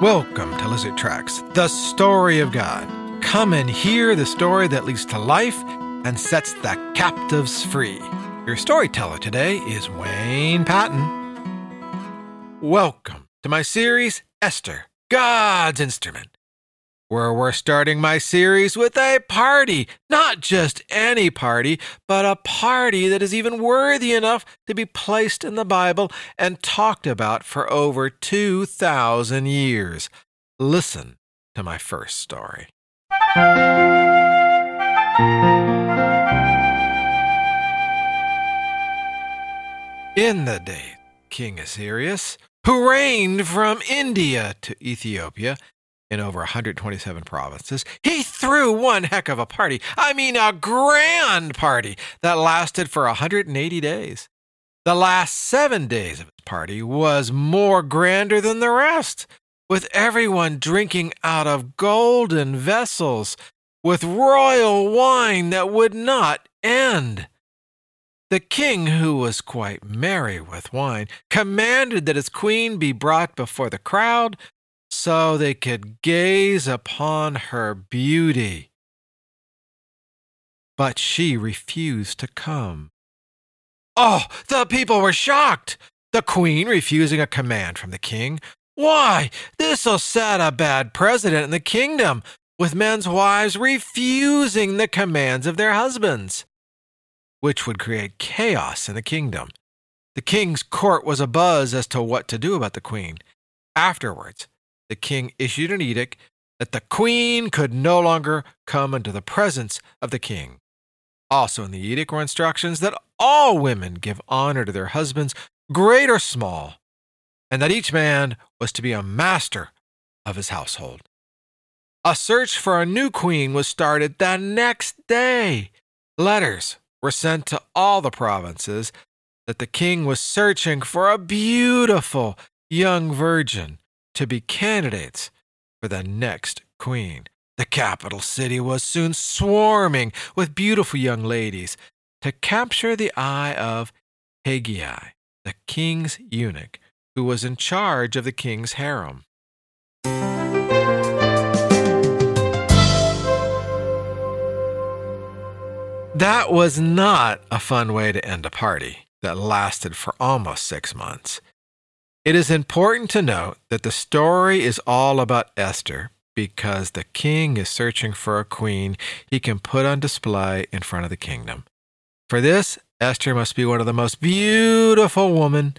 Welcome to Lizard Tracks, the story of God. Come and hear the story that leads to life and sets the captives free. Your storyteller today is Wayne Patton. Welcome to my series, Esther, God's Instrument where we're starting my series with a party. Not just any party, but a party that is even worthy enough to be placed in the Bible and talked about for over 2,000 years. Listen to my first story. In the day, King Ahasuerus, who reigned from India to Ethiopia, in over 127 provinces. He threw one heck of a party. I mean, a grand party that lasted for 180 days. The last seven days of his party was more grander than the rest, with everyone drinking out of golden vessels, with royal wine that would not end. The king, who was quite merry with wine, commanded that his queen be brought before the crowd so they could gaze upon her beauty. But she refused to come. Oh, the people were shocked. The queen refusing a command from the king. Why, this'll set a bad precedent in the kingdom, with men's wives refusing the commands of their husbands, which would create chaos in the kingdom. The king's court was abuzz as to what to do about the queen. Afterwards, the king issued an edict that the queen could no longer come into the presence of the king. Also, in the edict were instructions that all women give honor to their husbands, great or small, and that each man was to be a master of his household. A search for a new queen was started the next day. Letters were sent to all the provinces that the king was searching for a beautiful young virgin to be candidates for the next queen. The capital city was soon swarming with beautiful young ladies to capture the eye of Hegai, the king's eunuch, who was in charge of the king's harem. That was not a fun way to end a party that lasted for almost six months. It is important to note that the story is all about Esther because the king is searching for a queen he can put on display in front of the kingdom. For this, Esther must be one of the most beautiful women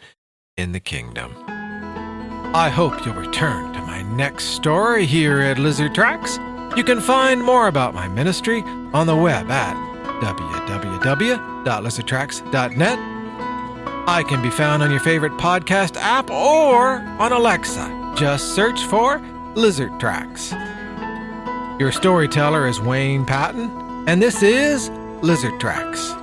in the kingdom. I hope you'll return to my next story here at Lizard Tracks. You can find more about my ministry on the web at www.lizardtracks.net I can be found on your favorite podcast app or on Alexa. Just search for Lizard Tracks. Your storyteller is Wayne Patton, and this is Lizard Tracks.